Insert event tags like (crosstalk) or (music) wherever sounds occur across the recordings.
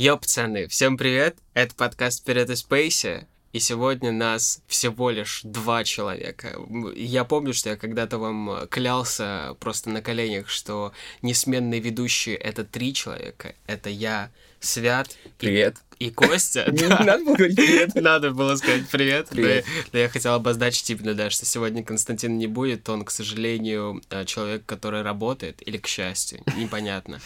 Йо, пацаны, всем привет! Это подкаст «Вперед из Спейси», и сегодня нас всего лишь два человека. Я помню, что я когда-то вам клялся просто на коленях, что несменные ведущие — это три человека. Это я, Свят. Привет. И, и Костя. (laughs) Не надо было говорить привет. Надо было сказать привет. Привет. Да я хотел обозначить именно, да, что сегодня Константин не будет. Он, к сожалению, э, человек, который работает, или к счастью, непонятно.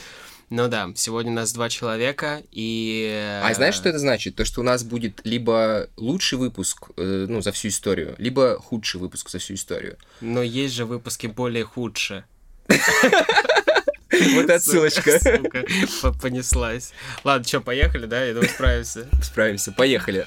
Ну да, сегодня у нас два человека, и... А знаешь, что это значит? То, что у нас будет либо лучший выпуск, э, ну, за всю историю, либо худший выпуск за всю историю. Но есть же выпуски более худшие. Вот отсылочка. Сука, понеслась. Ладно, что, поехали, да? Я думаю, справимся. Справимся, поехали.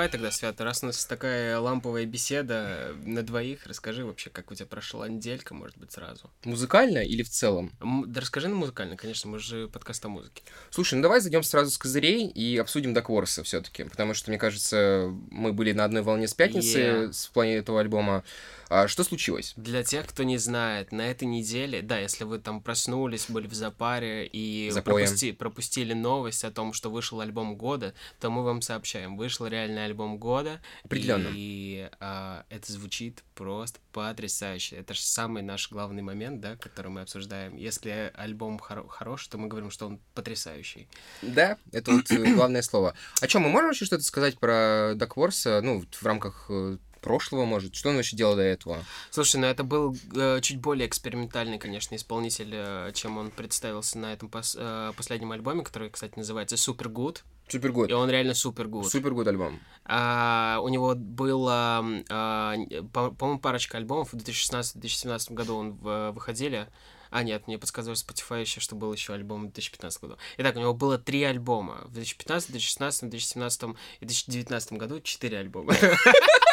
Давай тогда, Свята, раз у нас такая ламповая беседа на двоих, расскажи вообще, как у тебя прошла неделька, может быть, сразу. Музыкально или в целом? М- Да расскажи на музыкально, конечно, мы же подкаст о музыке. Слушай, ну давай зайдем сразу с козырей и обсудим Дакворса все-таки, потому что, мне кажется, мы были на одной волне с пятницы Yeah. в плане этого альбома. А что случилось? Для тех, кто не знает, на этой неделе, да, если вы там проснулись, были в запаре и Запоем. пропусти- пропустили новость о том, что вышел альбом года, то мы вам сообщаем, вышел реальный альбом года. Определенно. И а, это звучит просто потрясающе. Это же самый наш главный момент, да, который мы обсуждаем. Если альбом хоро- хорош, то мы говорим, что он потрясающий. Да, это вот э, главное слово. О чем мы можем вообще что-то сказать про Дакворса, ну, вот в рамках э, прошлого, может? Что он вообще делал до этого? Слушай, ну это был э, чуть более экспериментальный, конечно, исполнитель, э, чем он представился на этом пос- э, последнем альбоме, который, кстати, называется Super Good. Супер год. И он реально супер good. Супер год альбом. А, у него было, а, по- по-моему, парочка альбомов. В 2016-2017 году он в- выходили. А, нет, мне подсказывает Spotify еще, что был еще альбом в 2015 году. Итак, у него было три альбома. В 2015, 2016, 2017 и 2019 году четыре альбома. (laughs)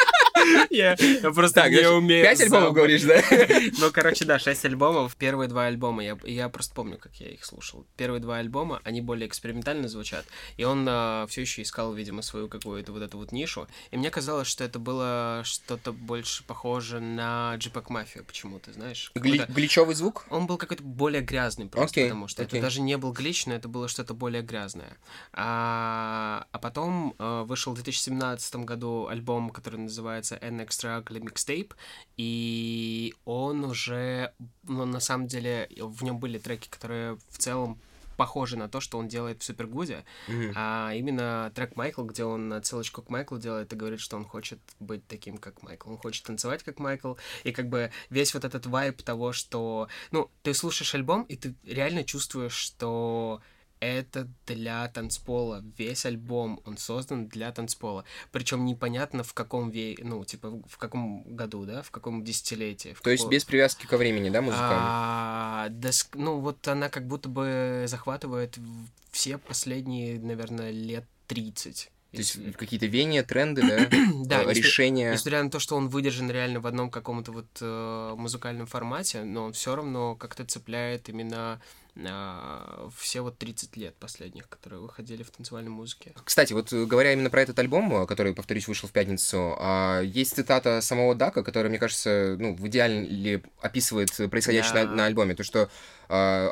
Я просто не умею. пять альбомов говоришь, да? (laughs) Ну, короче, да, шесть альбомов. Первые два альбома, я, просто помню, как я их слушал. Первые два альбома, они более экспериментально звучат. И он все еще искал, видимо, свою какую-то вот эту вот нишу. И мне казалось, что это было что-то больше похоже на JPEG Mafia почему-то, знаешь? Гличевый звук? он был какой-то более грязный просто, потому что это даже не был глич, но это было что-то более грязное. А, а потом э, вышел в 2017 году альбом, который называется An Extra Ugly Mixtape, и он уже, ну, на самом деле, в нем были треки, которые в целом похожи на то, что он делает в Супергуде, Мгм. а именно трек Майкл, где он отсылочку к Майклу делает и говорит, что он хочет быть таким, как Майкл. Он хочет танцевать, как Майкл. И как бы весь вот этот вайб того, что... Ну, ты слушаешь альбом, и ты реально чувствуешь, что это для танцпола. Весь альбом, он создан для танцпола. Причем непонятно в каком ве... ну, типа, в каком году, да, в каком десятилетии. в То есть каком- без привязки ко времени, да, музыка? а, да ск- ну, вот она как будто бы захватывает все последние, наверное, лет 30. То есть если- какие-то веяния, тренды, да? (clears throat) Да, Э, решения. Несмотря на то, что он выдержан реально в одном каком-то вот э, музыкальном формате, но он все равно как-то цепляет именно все вот 30 лет последних, которые выходили в танцевальной музыке. Кстати, вот э, говоря именно про этот альбом, э, который, повторюсь, вышел в пятницу, а, есть цитата самого Дака, которая, мне кажется, ну, в идеале описывает происходящее Да. на, на альбоме. То, что, а,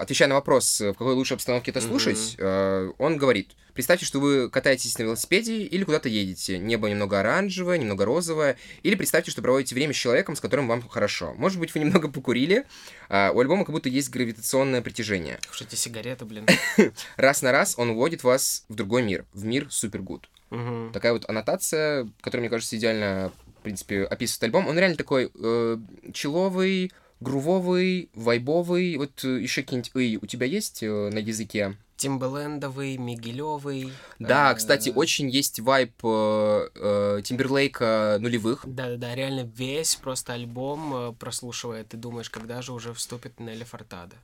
отвечая на вопрос, э, в какой лучшей обстановке это слушать, а, он говорит, представьте, что вы катаетесь на велосипеде или куда-то едете. Небо немного оранжевое, немного розовое. Или представьте, что проводите время с человеком, с которым вам хорошо. Может быть, вы немного покурили. а, у альбома как будто есть гравитационное притяжение. Что эти сигареты, блин. (laughs) Раз на раз он вводит вас в другой мир, в мир супергуд. Мгм. Такая вот аннотация, которая, мне кажется, идеально, в принципе, описывает альбом. Он реально такой э, человый, грувовый, вайбовый. Вот еще какие-нибудь «ый» у тебя есть э, на языке? Тимбалендовый, Мигелевый. Да, э, кстати, очень есть вайб э, э, Тимберлейка нулевых. Да-да-да, реально весь просто альбом э, прослушивая, ты думаешь, когда же уже вступит Нелли Фортада.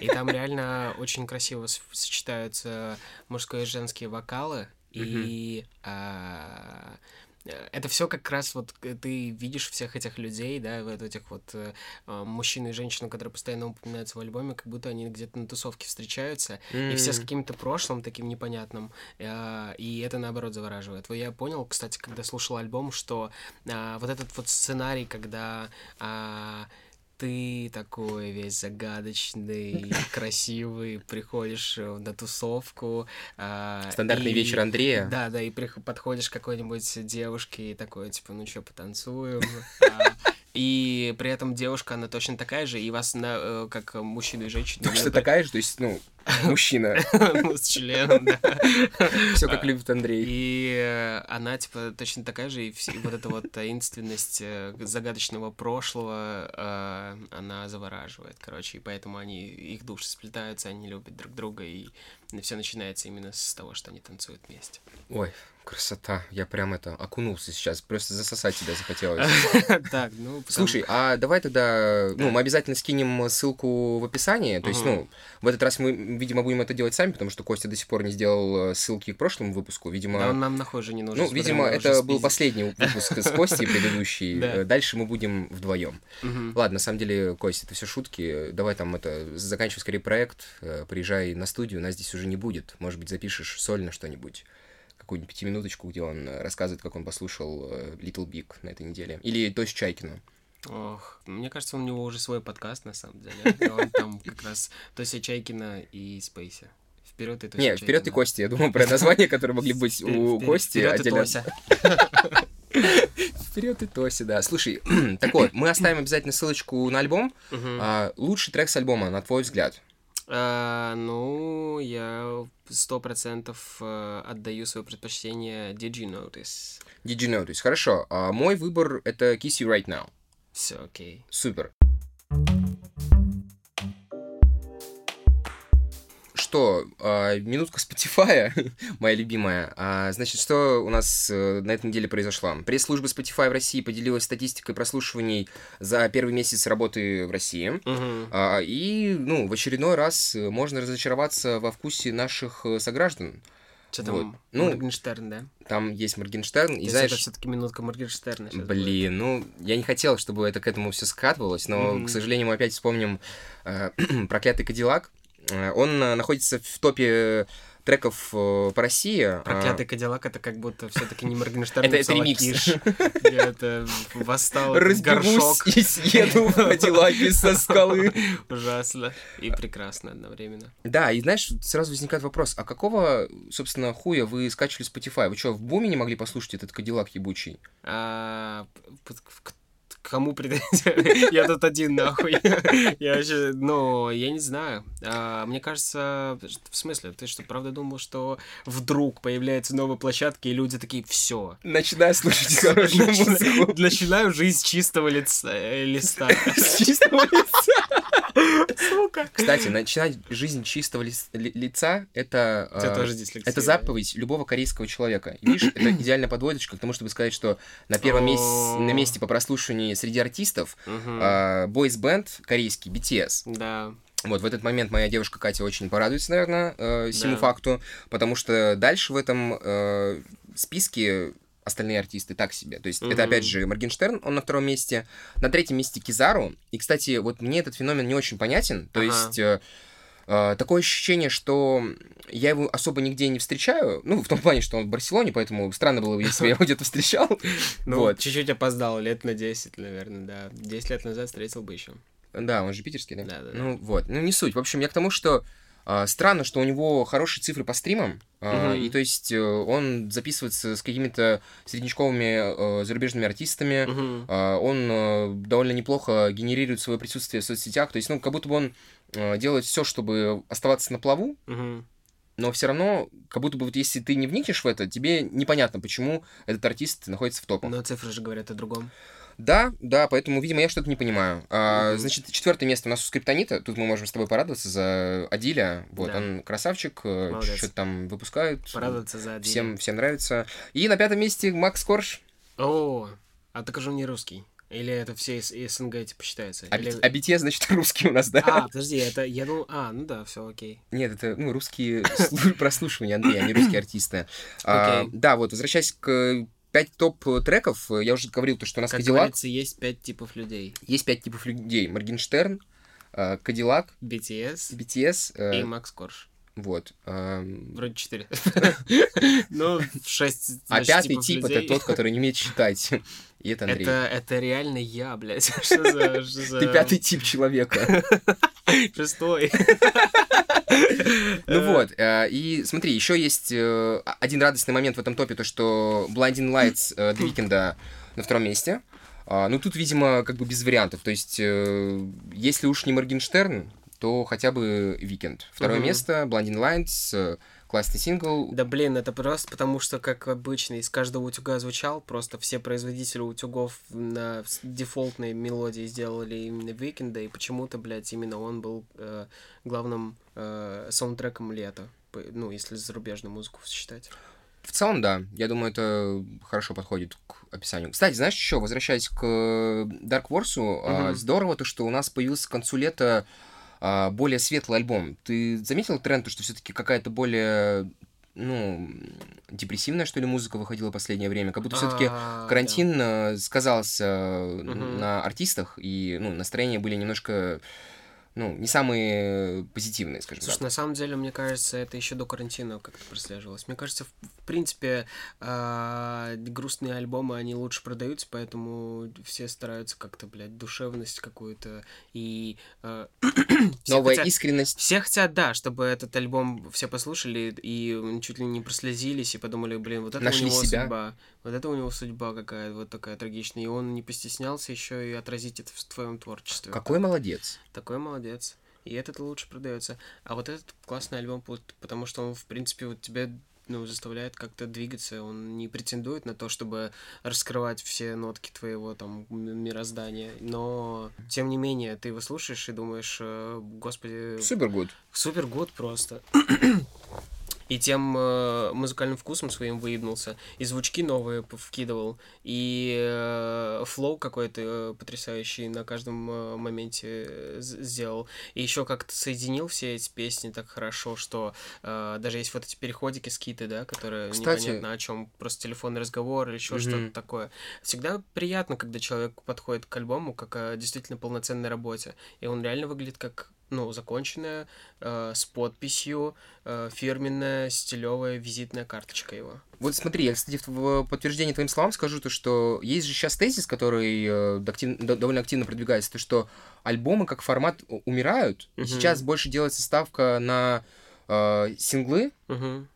И там (laughs) реально очень красиво сочетаются мужской и женские вокалы, и э, это все как раз вот э, ты видишь всех этих людей, да, вот этих вот э, э, мужчин и женщин, которые постоянно упоминаются в альбоме, как будто они где-то на тусовке встречаются, и все с каким-то прошлым таким непонятным, э, и это наоборот завораживает. Вот я понял, кстати, когда слушал альбом, что а, вот этот вот сценарий, когда а, ты такой весь загадочный, (laughs) красивый, приходишь э, на тусовку. а, Стандартный и- вечер Андрея. Да, да, и подходишь к какой-нибудь девушке и такой, типа, ну что, потанцуем. (laughs) А, И при этом девушка, она точно такая же, и вас, на, э, как мужчину и женщину... Точно такая же, то есть, ну, (laughs) мужчина. ну, с членом, да. Все как любит Андрей. И э, она, типа, точно такая же, и вот эта вот таинственность э, загадочного прошлого, э, она завораживает, короче, и поэтому они, их души сплетаются, они любят друг друга, и все начинается именно с того, что они танцуют вместе. Ой, красота. Я прям это окунулся сейчас. Просто засосать тебя захотелось. (laughs) Так, ну... Слушай, а давай тогда, ну, мы обязательно скинем ссылку в описании. То есть, ну, в этот раз мы, видимо, будем это делать сами, потому что Костя до сих пор не сделал э, ссылки к прошлому выпуску. Видимо, Да, он нам нахуй же не нужен. ну, видимо, это был последний выпуск с Костей предыдущий. (laughs) Э, Дальше мы будем вдвоем. Ладно, на самом деле, Костя, это все шутки. Давай там это заканчивай скорее проект, э, приезжай на студию, нас здесь уже не будет. Может быть, запишешь сольно что-нибудь. Какую-нибудь пятиминуточку, где он рассказывает, как он послушал Little Big на этой неделе. Или Тось Чайкину. Ох, мне кажется, у него уже свой подкаст, на самом деле. И он там (laughs) как раз Тося Чайкина и Спейси. Вперед и Тося Не, вперед и. Костя. Я думал про названия, которые могли быть у Кости. Вперед и. Тося. (laughs) Вперед и Тоси, да. Слушай, (clears throat) так вот, мы оставим обязательно ссылочку на альбом. А, лучший трек с альбома, на твой взгляд. А, Ну, я сто процентов э, отдаю свое предпочтение Did You Notice. Did you notice? Хорошо. А, мой выбор это Kiss You Right Now. Все окей. Супер. Что, а, минутка Spotify, (laughs) моя любимая. А, значит, что у нас э, на этой неделе произошло? Пресс-служба Spotify в России поделилась статистикой прослушиваний за первый месяц работы в России. А, и, ну, в очередной раз э, можно разочароваться во вкусе наших э, сограждан. Что Вот. там? Ну, Моргенштерн, да? Там есть Моргенштерн, То и знаешь... это все-таки минутка Моргенштерна. щас будет. Блин, ну, я не хотел, чтобы это к этому все скатывалось, но, Мгм. к сожалению, мы опять вспомним э, (clears throat) проклятый Кадиллак. Э, Он э, находится в топе треков э, по России. А, Проклятый Кадиллак это как будто все-таки не Моргенштерн, Это- а ремикс. Киш. Это восстал горшок. и съеду в со скалы. Ужасно и прекрасно одновременно. Да, и знаешь, сразу возникает вопрос, а какого, собственно, хуя вы скачивали Spotify? Вы что, в буме не могли послушать этот Кадиллак ебучий? А, кому претензии? (laughs) Я тут один, нахуй. (laughs) Я вообще, ну, я не знаю. А, Мне кажется, в смысле, ты что, правда думал, что вдруг появляются новые площадки, и люди такие, все. Начинаю слушать (laughs) хорошую музыку. Начинаю жизнь с чистого лица, э, листа. С чистого лица. Сука. Кстати, начинать жизнь чистого лица — это... Дислексия. Это заповедь любого корейского человека. Видишь, это (clears throat) идеальная подводочка к тому, чтобы сказать, что на первом месте, на месте по прослушиванию среди артистов бойс-бенд корейский, BTS. Да. Вот в этот момент моя девушка Катя очень порадуется, наверное, э, всему Да. факту, потому что дальше в этом э, списке остальные артисты так себе. То есть это Мгм. опять же Моргенштерн, он на втором месте, на третьем месте Кизару. И, кстати, вот мне этот феномен не очень понятен. То Ага. есть э, такое ощущение, что я его особо нигде не встречаю. Ну, в том плане, что он в Барселоне, поэтому странно было бы, если я его где-то встречал. (laughs) Ну, Вот. чуть-чуть опоздал, лет на 10, наверное, да. 10 лет назад встретил бы еще. Да, он же питерский, да? Да-да-да. Ну, вот. Ну, не суть. В общем, я к тому, что а, странно, что у него хорошие цифры по стримам, Мгм. и то есть э, он записывается с какими-то среднячковыми э, зарубежными артистами, а, он э, довольно неплохо генерирует свое присутствие в соцсетях, то есть, ну, как будто бы он э, делает все, чтобы оставаться на плаву, Мгм. но все равно, как будто бы вот если ты не вникнешь в это, тебе непонятно, почему этот артист находится в топах. Но цифры же говорят о другом. Да, да, поэтому, видимо, я что-то не понимаю. А. Значит, четвертое место у нас у Скриптонита. Тут мы можем с тобой порадоваться за Адиля. Вот, Да. он красавчик, э, что-то там выпускает. Порадоваться за один. Всем, всем нравится. И на пятом месте Макс Корж. О, а так же он не русский. Или это все из СНГ типа считается? А, Или- а BTS, значит, (laughs) русский у нас, да? А, подожди, это я думал... А, ну да, все окей. Нет, это ну, русские слу- (laughs) прослушивания, Андрей, а не русские артисты. А, да, вот, возвращаясь к пять топ-треков. Я уже говорил, то, что у нас Как Кадиллак. есть пять типов людей. Есть пять типов людей. Моргенштерн, э, Кадиллак, BTS BTS. э, и Макс Корж. Вот. Вроде четыре. (laughs) Ну, шесть А пятый тип это тот, который не умеет считать. (laughs) И это Андрей. Это, это реально я, блядь. (laughs) Что за... что за- Ты пятый тип человека. Шестой. Ну вот, э, и смотри, еще есть э, один радостный момент в этом топе, то что Blinding Lights э, The Weeknd на втором месте. А, Ну тут, видимо, как бы без вариантов. То есть, э, если уж не Моргенштерн, то хотя бы Weeknd. Второе Мгм. место, Blinding Lights, э, классный сингл. Да блин, это просто потому, что, как обычно, из каждого утюга звучал, просто все производители утюгов на дефолтной мелодии сделали именно Викенда, и почему-то, блядь, именно он был э, главным э, саундтреком лета. Ну, если зарубежную музыку считать. В целом, да, я думаю, это хорошо подходит к описанию. Кстати, знаешь, еще, возвращаясь к э, Dark Wars, Мгм. здорово то, что у нас появился к концу лета а, более светлый альбом. Ты заметил тренд, то, что все-таки какая-то более, ну, депрессивная, что ли, музыка выходила в последнее время? Как будто все-таки А, карантин э, сказался э, на артистах, и, ну, настроения были немножко, ну, не самые позитивные, скажем Слушай, так. на самом деле, мне кажется, это еще до карантина как-то прослеживалось. Мне кажется, в, принципе, а, грустные альбомы, они лучше продаются, поэтому все стараются как-то, блядь, душевность какую-то и... (clears throat) все Новая хотят- искренность. Все хотят, да, чтобы этот альбом все послушали и чуть ли не прослезились и подумали, блин, вот это Нашли у него себя. судьба. Вот это у него судьба какая вот такая трагичная. И он не постеснялся еще и отразить это в твоем творчестве. Какой молодец. Такой молодец. И этот лучше продается. А вот этот классный альбом, пот- потому что он, в принципе, вот тебя ну, заставляет как-то двигаться. Он не претендует на то, чтобы раскрывать все нотки твоего там мироздания. Но, тем не менее, ты его слушаешь и думаешь, э, господи, Super good. super good просто. И тем э, музыкальным вкусом своим выебнулся. И звучки новые вкидывал. И э, flow какой-то э, потрясающий на каждом э, моменте э, сделал. И еще как-то соединил все эти песни так хорошо, что э, даже есть вот эти переходики, скиты, да, которые Кстати- непонятно о чем, просто телефонный разговор или еще Мгм. что-то такое. Всегда приятно, когда человек подходит к альбому как о действительно полноценной работе. И он реально выглядит как ну, законченная, э, с подписью, э, фирменная, стилевая визитная карточка его. Вот смотри, я, кстати, в- подтверждение твоим словам скажу то, что есть же сейчас тезис, который э, актив- до- довольно активно продвигается, то, что альбомы как формат умирают, и Мгм. сейчас больше делается ставка на э, синглы, Мгм.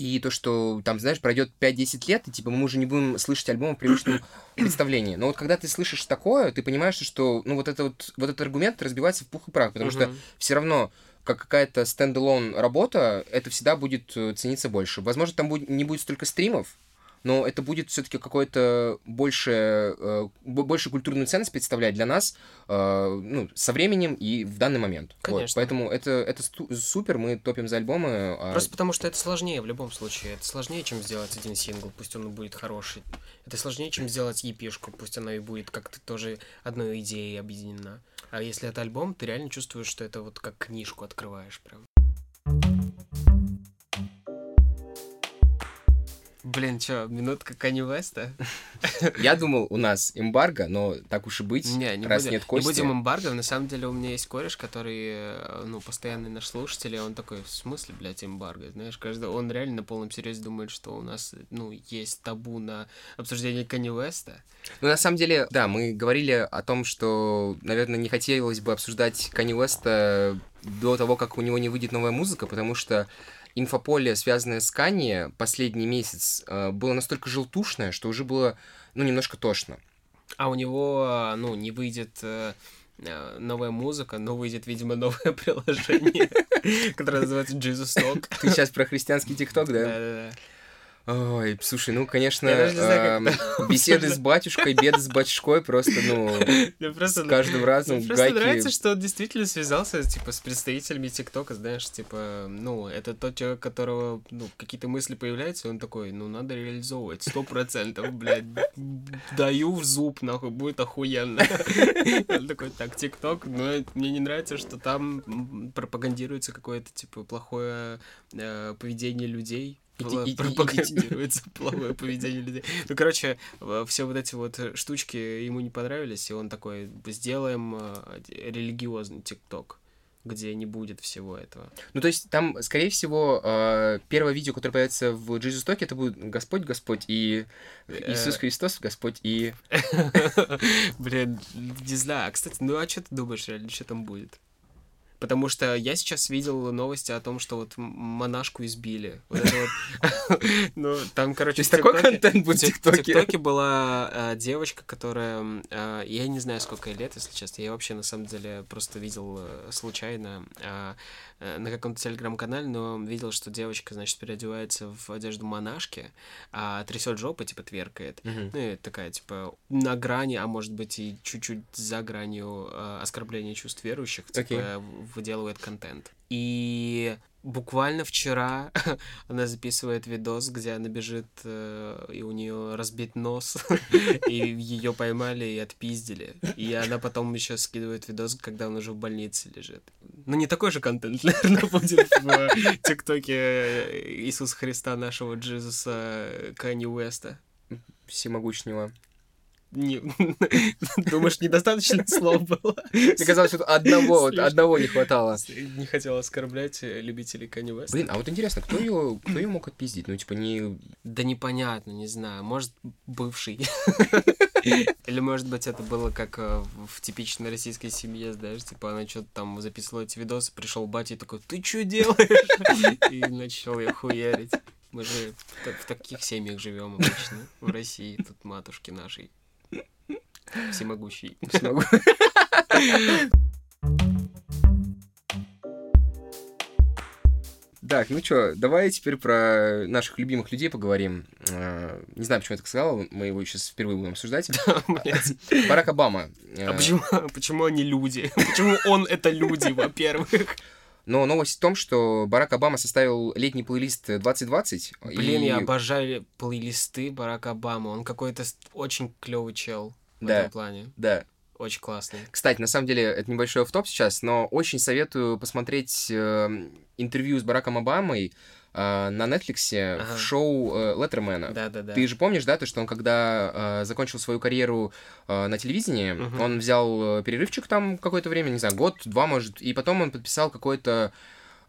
И то, что там, знаешь, пройдет 5-10 лет, и типа мы уже не будем слышать альбом в привычном (clears throat) представлении. Но вот когда ты слышишь такое, ты понимаешь, что ну вот, это вот, вот этот аргумент разбивается в пух и прах, потому что Мгм. все равно как какая-то стендалон работа, это всегда будет э, цениться больше. Возможно, там будет, не будет столько стримов, но это будет все-таки какое-то больше, э, бо- больше культурную ценность представлять для нас э, ну, со временем и в данный момент. Вот. Конечно. Поэтому это, это супер, мы топим за альбомы. а Просто потому что это сложнее в любом случае. Это сложнее, чем сделать один сингл, пусть он будет хороший. Это сложнее, чем сделать епишку, пусть она и будет как-то тоже одной идеей объединена. А если это альбом, ты реально чувствуешь, что это вот как книжку открываешь прям. Блин, чё, минутка Кани Веста? (laughs) Я думал, у нас эмбарго, но так уж и быть, Не, не, раз будем, нет не Кости. будем эмбарго. На самом деле у меня есть кореш, который, э, ну, постоянный наш слушатель, и он такой, в смысле, блядь, эмбарго? Знаешь, каждый, он реально на полном серьезе думает, что у нас, ну, есть табу на обсуждение Кани Веста. Ну, на самом деле, да, мы говорили о том, что, наверное, не хотелось бы обсуждать Канни Уэста до того, как у него не выйдет новая музыка, потому что инфополе, связанное с Канни, последний месяц э, было настолько желтушное, что уже было, ну, немножко тошно. А у него, э, ну, не выйдет э, новая музыка, но выйдет, видимо, (laughs) новое приложение, (laughs) которое называется Jesus Talk. Ты сейчас про христианский ТикТок, да? Да-да-да. Ой, слушай, ну, конечно, знаю, эм, (laughs) беседы с батюшкой, беды с батюшкой просто, ну, просто с каждым разом Мне просто гайки... нравится, что он действительно связался, типа, с представителями ТикТока, знаешь, типа, ну, это тот человек, которого, ну, какие-то мысли появляются, и он такой, ну, надо реализовывать, сто процентов, блядь, даю в зуб, нахуй, будет охуенно. (laughs) Он такой, так, ТикТок, но мне не нравится, что там пропагандируется какое-то, типа, плохое э, поведение людей, Пла- и- и- пропагандируется (laughs) половое поведение людей. Ну, короче, в- все вот эти вот э, штучки ему не понравились, и он такой, сделаем э, религиозный ТикТок, где не будет всего этого. Ну, то есть там, скорее всего, э, первое видео, которое появится в Jesus Talk, это будет Господь, Господь и Э, Иисус Христос, Господь и... (laughs) Блин, не знаю. А, Кстати, ну а что ты думаешь, реально, что там будет? Потому что я сейчас видел новости о том, что вот монашку избили. (laughs) Ну, там, короче, такой контент будет в в Тик- ТикТоке? В ТикТоке была э, девочка, которая... э, я не знаю, сколько ей лет, если честно. Я вообще, на самом деле, просто видел э, случайно э, на каком-то телеграм-канале, но видел, что девочка, значит, переодевается в одежду монашки, а трясет жопу, типа, тверкает. Мгм. Ну, и такая, типа, на грани, а может быть и чуть-чуть за гранью э, оскорбления чувств верующих, типа, в- выделывает контент. И буквально вчера (laughs) она записывает видос, где она бежит, э, и у нее разбит нос, (laughs) и ее поймали и отпиздили. И она потом еще скидывает видос, когда он уже в больнице лежит. Ну, не такой же контент, (laughs) наверное, будет в ТикТоке Иисуса Христа, нашего Джизуса Канни Уэста. Всемогущего. Не... (laughs) Думаешь, недостаточно слов было? Мне казалось, что одного, Слишком. одного не хватало. Не хотел оскорблять э, любителей Канни Уэста. Блин, а вот интересно, кто ее, кто ее мог отпиздить? Ну, типа, не... Да непонятно, не знаю. Может, бывший. (laughs) Или, может быть, это было как э, в типичной российской семье, знаешь, типа она что-то там записывала эти видосы, пришел батя и такой, ты что делаешь? И начал ее хуярить. Мы же в таких семьях живем обычно, в России, тут матушки нашей. Всемогущий. (laughs) смогу. Так, ну чё, давай теперь про наших любимых людей поговорим. Э, Не знаю, почему я так сказал, мы его сейчас впервые будем обсуждать. (laughs) Блядь. Барак Обама. э, А почему, почему они люди? (laughs) Почему он это люди, во-первых? Но новость в том, что Барак Обама составил летний плейлист 2020. Блин, и- я обожаю плейлисты Барака Обамы. Он какой-то очень клевый чел в Да. этом плане. Да. Очень классный. Кстати, на самом деле, это небольшой топ сейчас, но очень советую посмотреть э, интервью с Бараком Обамой э, на Netflix Ага. в шоу э, Леттермена. Да-да-да. Ты же помнишь, да, то, что он когда э, закончил свою карьеру э, на телевидении, Мгм. он взял э, перерывчик там какое-то время, не знаю, год, два, может, и потом он подписал какой-то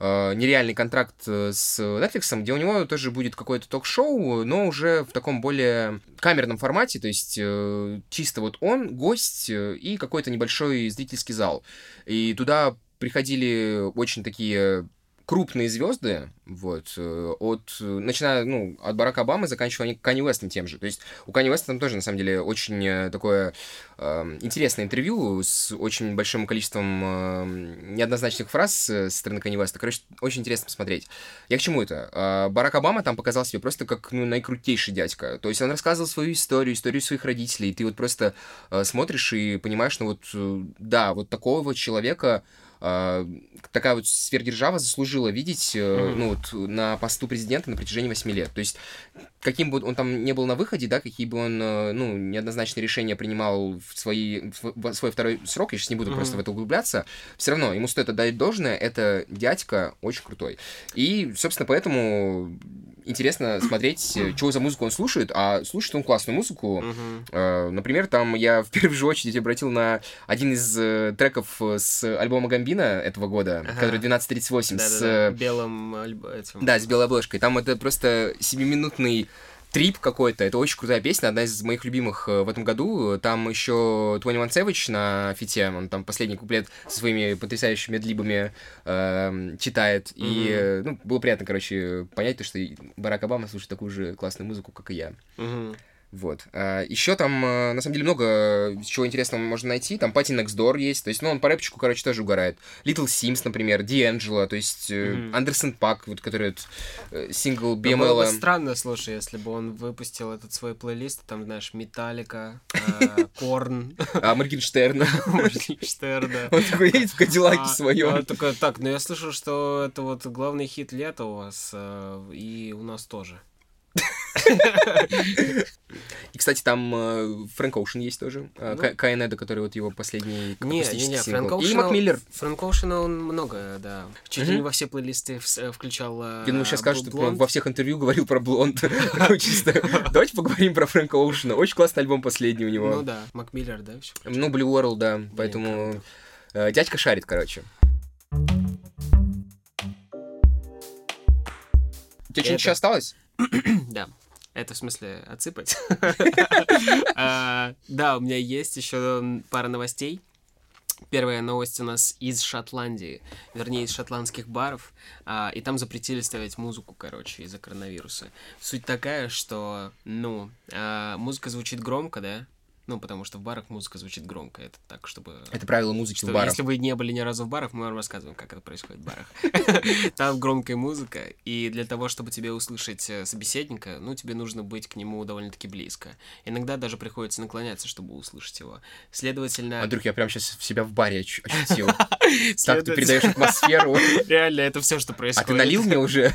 э, нереальный контракт э, с Netflix, где у него тоже будет какое-то ток-шоу, но уже в таком более камерном формате, то есть э, чисто вот он, гость э, и какой-то небольшой зрительский зал. И туда приходили очень такие крупные звезды, вот, э, от, начиная, ну, от Барака Обамы, заканчивая Канни Уэстом тем же. То есть у Канни Уэста там тоже, на самом деле, очень э, такое э, интересное интервью с очень большим количеством э, неоднозначных фраз э, со стороны Канни Уэста. Короче, очень интересно посмотреть. Я к чему это? Э, Барак Обама там показал себя просто как, ну, наикрутейший дядька. То есть он рассказывал свою историю, историю своих родителей, и ты вот просто э, смотришь и понимаешь, ну, вот, э, да, вот такого человека такая вот сверхдержава заслужила видеть, Мгм. ну, вот, на посту президента на протяжении 8 лет. То есть, каким бы он там не был на выходе, да, какие бы он, э, ну, неоднозначные решения принимал в, свои, в свой второй срок, я сейчас не буду Мгм. просто в это углубляться, все равно ему стоит отдать должное, это дядька очень крутой. И, собственно, поэтому интересно смотреть, э, что за музыку он слушает, а слушает он классную музыку. Э, Например, там я в первую же очередь обратил на один из э, треков с альбома Гамбина этого года, Ага. который 1238, с, Да-да-да. э, Белым альб- этим. да, с белой обложкой. Там это просто 7-минутный трип какой-то. Это очень крутая песня, одна из моих любимых э, в этом году. Там еще 21 Savage на фите, он там последний куплет со своими потрясающими длибами эм, читает. И, Мгм. э, ну, было приятно, короче, понять, то, что и Барак Обама слушает такую же классную музыку, как и я. Мгм. Вот. еще там, э, на самом деле, много чего интересного можно найти. Там Пати Door есть. То есть, ну, он по рэпчику, короче, тоже угорает. Little Sims, например, D'Angelo, то есть э, Мгм. Андерсон Пак, вот, который вот, э, сингл Ну, было бы BML. странно, слушай, если бы он выпустил этот свой плейлист, там, знаешь, Металлика, (laughs) Корн, А Моргенштерн. (laughs) Моргенштерна. Он такой едет в Кадиллаке А, своем. а, так, ну я слышал, что это вот главный хит лета у вас, э, и у нас тоже. И, кстати, там э, Фрэнк Оушен есть тоже. Э, Ну. Ка- Каэнеда, который вот его последний Не, не, акустический не, сингл. И Мак Миллер. Фрэнк Оушена он много, да. Чуть ли не во все плейлисты э, включал. Я думаю, сейчас скажут, что во всех интервью говорил про Блонд. (laughs) Чисто. Давайте поговорим про Фрэнка Оушена. Очень классный альбом последний у Ну него. да, Мак Миллер, да. Ну, Blue World, да. Поэтому дядька шарит, короче. У тебя что-нибудь еще осталось? (clears throat) Да. Это в смысле отсыпать. (laughs) А, Да, у меня есть еще пара новостей. Первая новость у нас из Шотландии, вернее, из шотландских баров, а, и там запретили ставить музыку, короче, из-за коронавируса. Суть такая, что, ну, а, музыка звучит громко, да? Ну, потому что в барах музыка звучит громко, это так, чтобы... Это правило музыки Что, в барах. если вы не были ни разу в барах, мы вам рассказываем, как это происходит в барах. (laughs) Там громкая музыка, и для того, чтобы тебе услышать э, собеседника, ну, тебе нужно быть к нему довольно-таки близко. Иногда даже приходится наклоняться, чтобы услышать его. Следовательно... Андрюх, я прям сейчас себя в баре ощутил. (laughs) Так ты передаешь атмосферу. (laughs) Реально, это все, что А происходит. ты налил мне уже?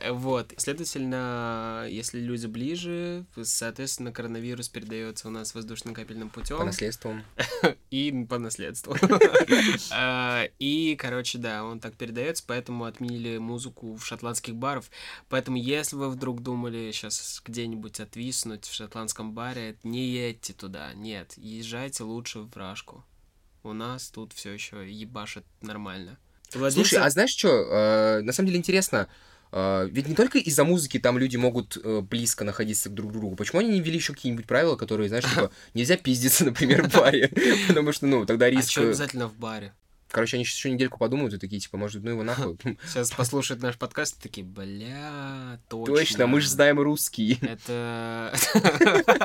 Э, Вот. Следовательно, если люди ближе, соответственно, коронавирус передается у нас воздушно-капельным путем. По наследству. (laughs) И по наследству. А, (laughs) И, короче, да, он так передается, поэтому отменили музыку в шотландских барах. Поэтому, если вы вдруг думали сейчас где-нибудь отвиснуть в шотландском баре, не едьте туда. Нет, езжайте лучше в Рашку. У нас тут все еще ебашит нормально. Слушай, а знаешь что? На самом деле интересно. Э, Ведь не только из-за музыки там люди могут э, близко находиться друг к другу. Почему они не ввели еще какие-нибудь правила, которые, знаешь, типа, (laughs) нельзя пиздиться, например, в баре? (laughs) Потому что, ну, тогда а риск... что обязательно в баре? Короче, они еще недельку подумают и такие, типа, может, ну его нахуй. (laughs) Сейчас послушают наш подкаст и такие, бля, точно. Точно, мы же знаем русский. Это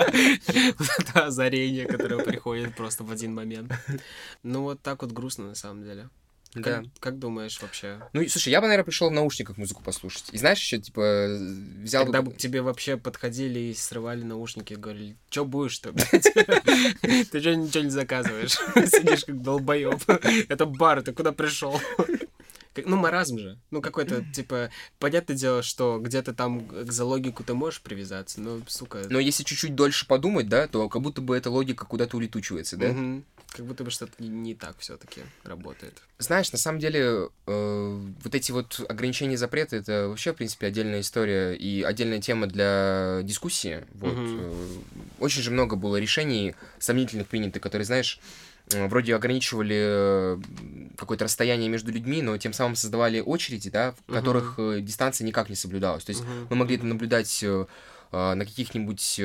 это озарение, которое приходит просто в один момент. Ну вот так вот грустно на самом деле. Да. Как, как думаешь вообще? Ну, слушай, я бы, наверное, пришел в наушниках музыку послушать. И знаешь, еще, типа, взял Когда бы... бы к тебе вообще подходили и срывали наушники говорили, что будешь-то? Ты (laughs) что ничего не заказываешь? (laughs) Сидишь как долбоеб. Это бар, ты куда пришел? Ну, маразм же. Ну, какой-то, типа, понятное дело, что где-то там за логику ты можешь привязаться, но, сука... Но если чуть-чуть дольше подумать, да, то как будто бы эта логика куда-то улетучивается, да? Мгм. Как будто бы что-то не, не так все-таки работает. Знаешь, на самом деле, э, вот эти вот ограничения и запреты, это вообще, в принципе, отдельная история и отдельная тема для дискуссии. Вот. Мгм. Э, Очень же много было решений сомнительных принятых, которые, знаешь, э, вроде ограничивали э, какое-то расстояние между людьми, но тем самым создавали очереди, да, в Мгм. которых э, дистанция никак не соблюдалась. То есть Мгм. мы могли это наблюдать на каких-нибудь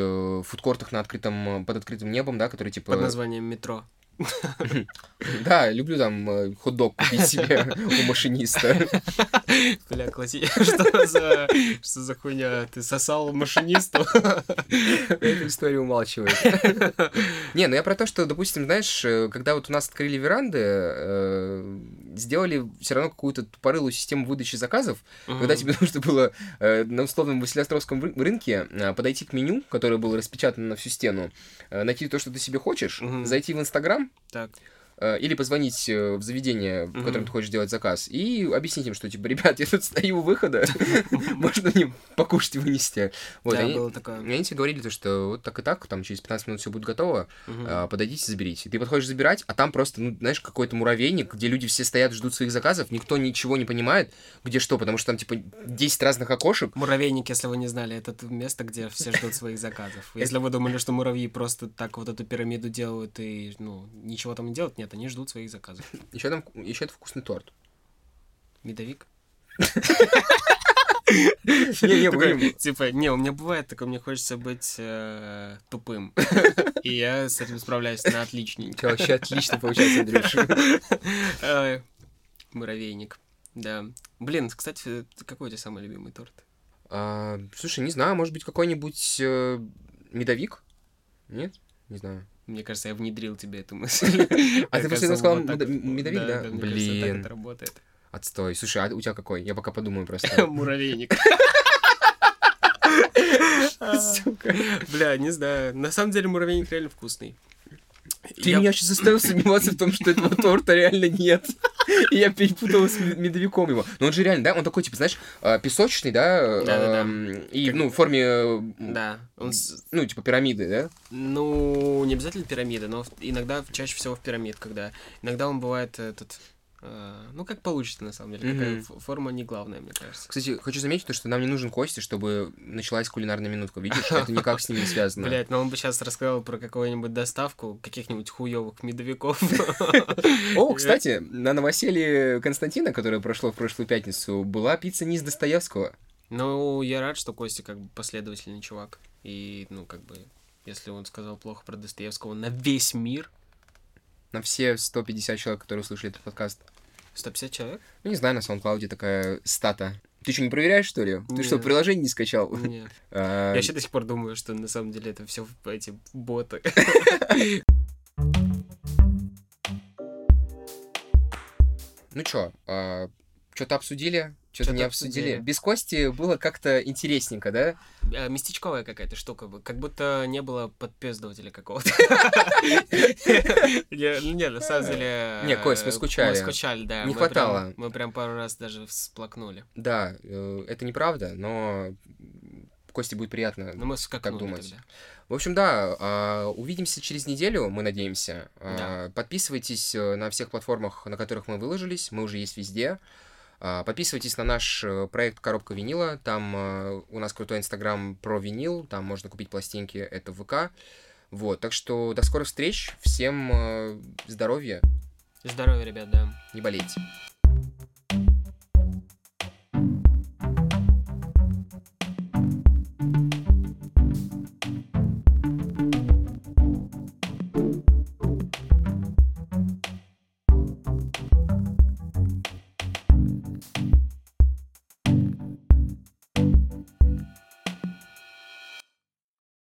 фудкортах на открытом, под открытым небом, да, которые типа... Под названием метро. (laughs) Да, люблю там э, хот-дог купить себе (laughs) у машиниста. (laughs) Бля, класси... Что за... Что за хуйня? Ты сосал машинисту? Эта история умалчивает. Не, ну я про то, что, допустим, знаешь, э, когда вот у нас открыли веранды, э, сделали все равно какую-то тупорылую систему выдачи заказов, когда тебе (laughs) нужно было э, на условном Василиостровском ры- рынке э, подойти к меню, которое было распечатано на всю стену, э, найти то, что ты себе хочешь, Мгм. зайти в Инстаграм, Так. Э, или позвонить э, в заведение, в котором Мгм. ты хочешь делать заказ, и объяснить им, что, типа, ребят, я тут стою у выхода, (laughs) можно мне покушать и вынести. Вот, Да, они- было такое. они тебе говорили, то, что вот так и так, там через 15 минут все будет готово, а, подойдите, заберите. Ты подходишь забирать, а там просто, ну, знаешь, какой-то муравейник, где люди все стоят, ждут своих заказов, никто ничего не понимает, где что, потому что там, типа, 10 разных окошек. Муравейник, если вы не знали, это место, где все ждут своих заказов. (laughs) Если вы думали, что муравьи просто так вот эту пирамиду делают и, ну, ничего там не делают, нет, они ждут своих заказов. (laughs) Еще там, еще это вкусный торт. Медовик? (laughs) Не, не, Такой. Типа, не, у меня бывает такое, мне хочется быть э, тупым. (laughs) И я с этим справляюсь на отличненько. вообще отлично получается, Андрюша. Ай, Муравейник. Да. Блин, кстати, какой у тебя самый любимый торт? А, Слушай, не знаю, может быть, какой-нибудь э, медовик? Нет? Не знаю. Мне кажется, я внедрил тебе эту мысль. (laughs) А ты после этого сказал медовик, да? так Блин. это работает. Отстой. Слушай, а у тебя какой? Я пока подумаю просто. (laughs) Муравейник. (laughs) Сука. Бля, не знаю. На самом деле муравейник реально вкусный. Ты меня сейчас заставил сомневаться в том, что этого торта реально нет. И я перепутал с медовиком его. Но он же реально, да, он такой, типа, знаешь, а, песочный, да? Да-да-да. И, ну, в форме, Да. Он... ну, типа пирамиды, да? Ну, не обязательно пирамида, но иногда, чаще всего в пирамид, когда... Иногда он бывает этот ну, как получится, на самом деле. Какая форма не главная, мне кажется. Кстати, хочу заметить то, что нам не нужен Костя, чтобы началась кулинарная минутка. Видишь, (laughs) это никак с ним не связано. Блять, но он бы сейчас рассказал про какую-нибудь доставку каких-нибудь хуёвых медовиков. (laughs) О, кстати, на новоселье Константина, которое прошло в прошлую пятницу, была пицца не из Достоевского. Ну, я рад, что Костя как бы последовательный чувак. И, ну, как бы, если он сказал плохо про Достоевского на весь мир, на все 150 человек, которые услышали этот подкаст. 150 человек? Ну, не знаю, на SoundCloud такая стата. Ты что, не проверяешь, что ли? Ты что, приложение не скачал? Нет. (laughs) А, Я вообще до сих пор думаю, что на самом деле это все эти боты. (laughs) Ну чё, а, что-то обсудили? Что-то не обсудили. обсудили. Без Кости было как-то интересненько, да? А, местечковая какая-то штука, как будто не было подпездывателя какого-то. Не, на самом деле... Не, Кость, мы скучали. Мы скучали, да. Не хватало. Мы прям пару раз даже всплакнули. Да, э, это неправда, но Кости будет приятно, ну, мы как думать. В общем, да, а, увидимся через неделю, мы надеемся. А, подписывайтесь э, на всех платформах, на которых мы выложились, мы уже есть везде. А, подписывайтесь на наш э, проект «Коробка винила». Там э, у нас крутой инстаграм про винил. Там можно купить пластинки. Это ВК. Вот, так что до скорых встреч. Всем э, здоровья. Здоровья, ребят, да. Не болейте.